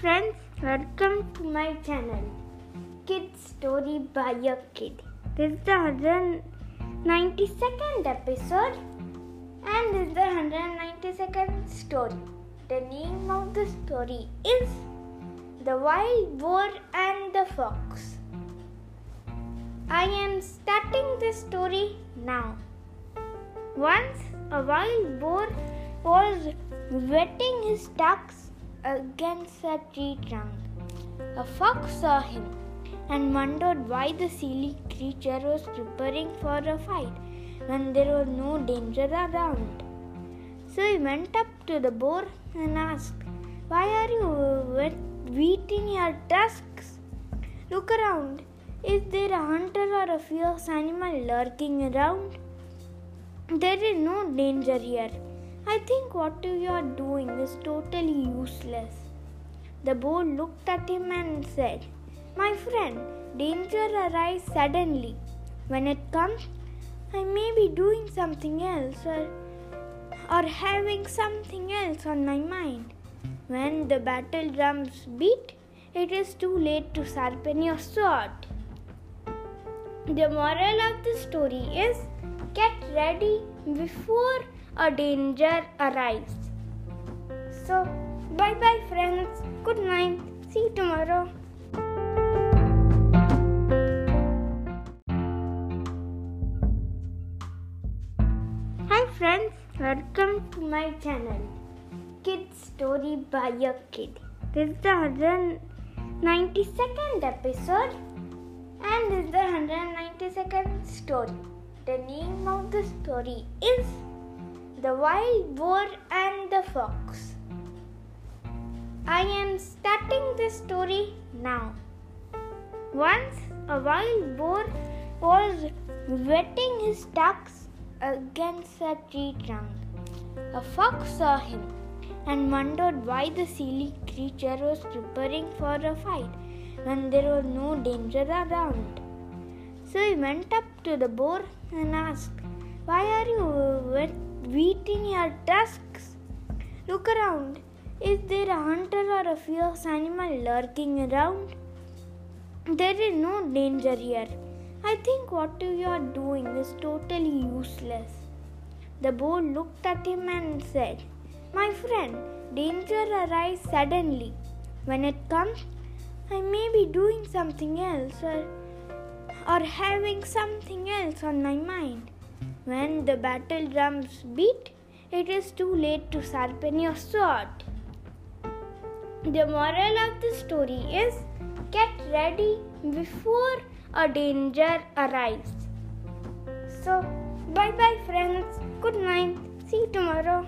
friends, welcome to my channel Kid Story by a Kid. This is the 192nd episode and this is the 192nd story. The name of the story is The Wild Boar and the Fox. I am starting the story now. Once a wild boar was whetting his tucks against a tree trunk. A fox saw him and wondered why the silly creature was preparing for a fight when there was no danger around. So he went up to the boar and asked, Why are you beating your tusks? Look around. Is there a hunter or a fierce animal lurking around? There is no danger here. I think what you are doing is totally useless. The boar looked at him and said, My friend, danger arises suddenly. When it comes, I may be doing something else or, or having something else on my mind. When the battle drums beat, it is too late to sharpen your sword. The moral of the story is get ready before a danger arrives. So, bye bye, friends. Good night. See you tomorrow. Hi, friends. Welcome to my channel Kid Story by a Kid. This is the 192nd episode and this is the 192nd story. The name of the story is the Wild Boar and the Fox. I am starting the story now. Once a wild boar was whetting his tucks against a tree trunk. A fox saw him and wondered why the silly creature was preparing for a fight when there was no danger around. So he went up to the boar and asked, Why are you beating your tusks. Look around. Is there a hunter or a fierce animal lurking around? There is no danger here. I think what you are doing is totally useless. The boar looked at him and said, My friend, danger arrives suddenly. When it comes, I may be doing something else or, or having something else on my mind. When the battle drums beat, it is too late to sharpen your sword. The moral of the story is get ready before a danger arrives. So, bye bye, friends. Good night. See you tomorrow.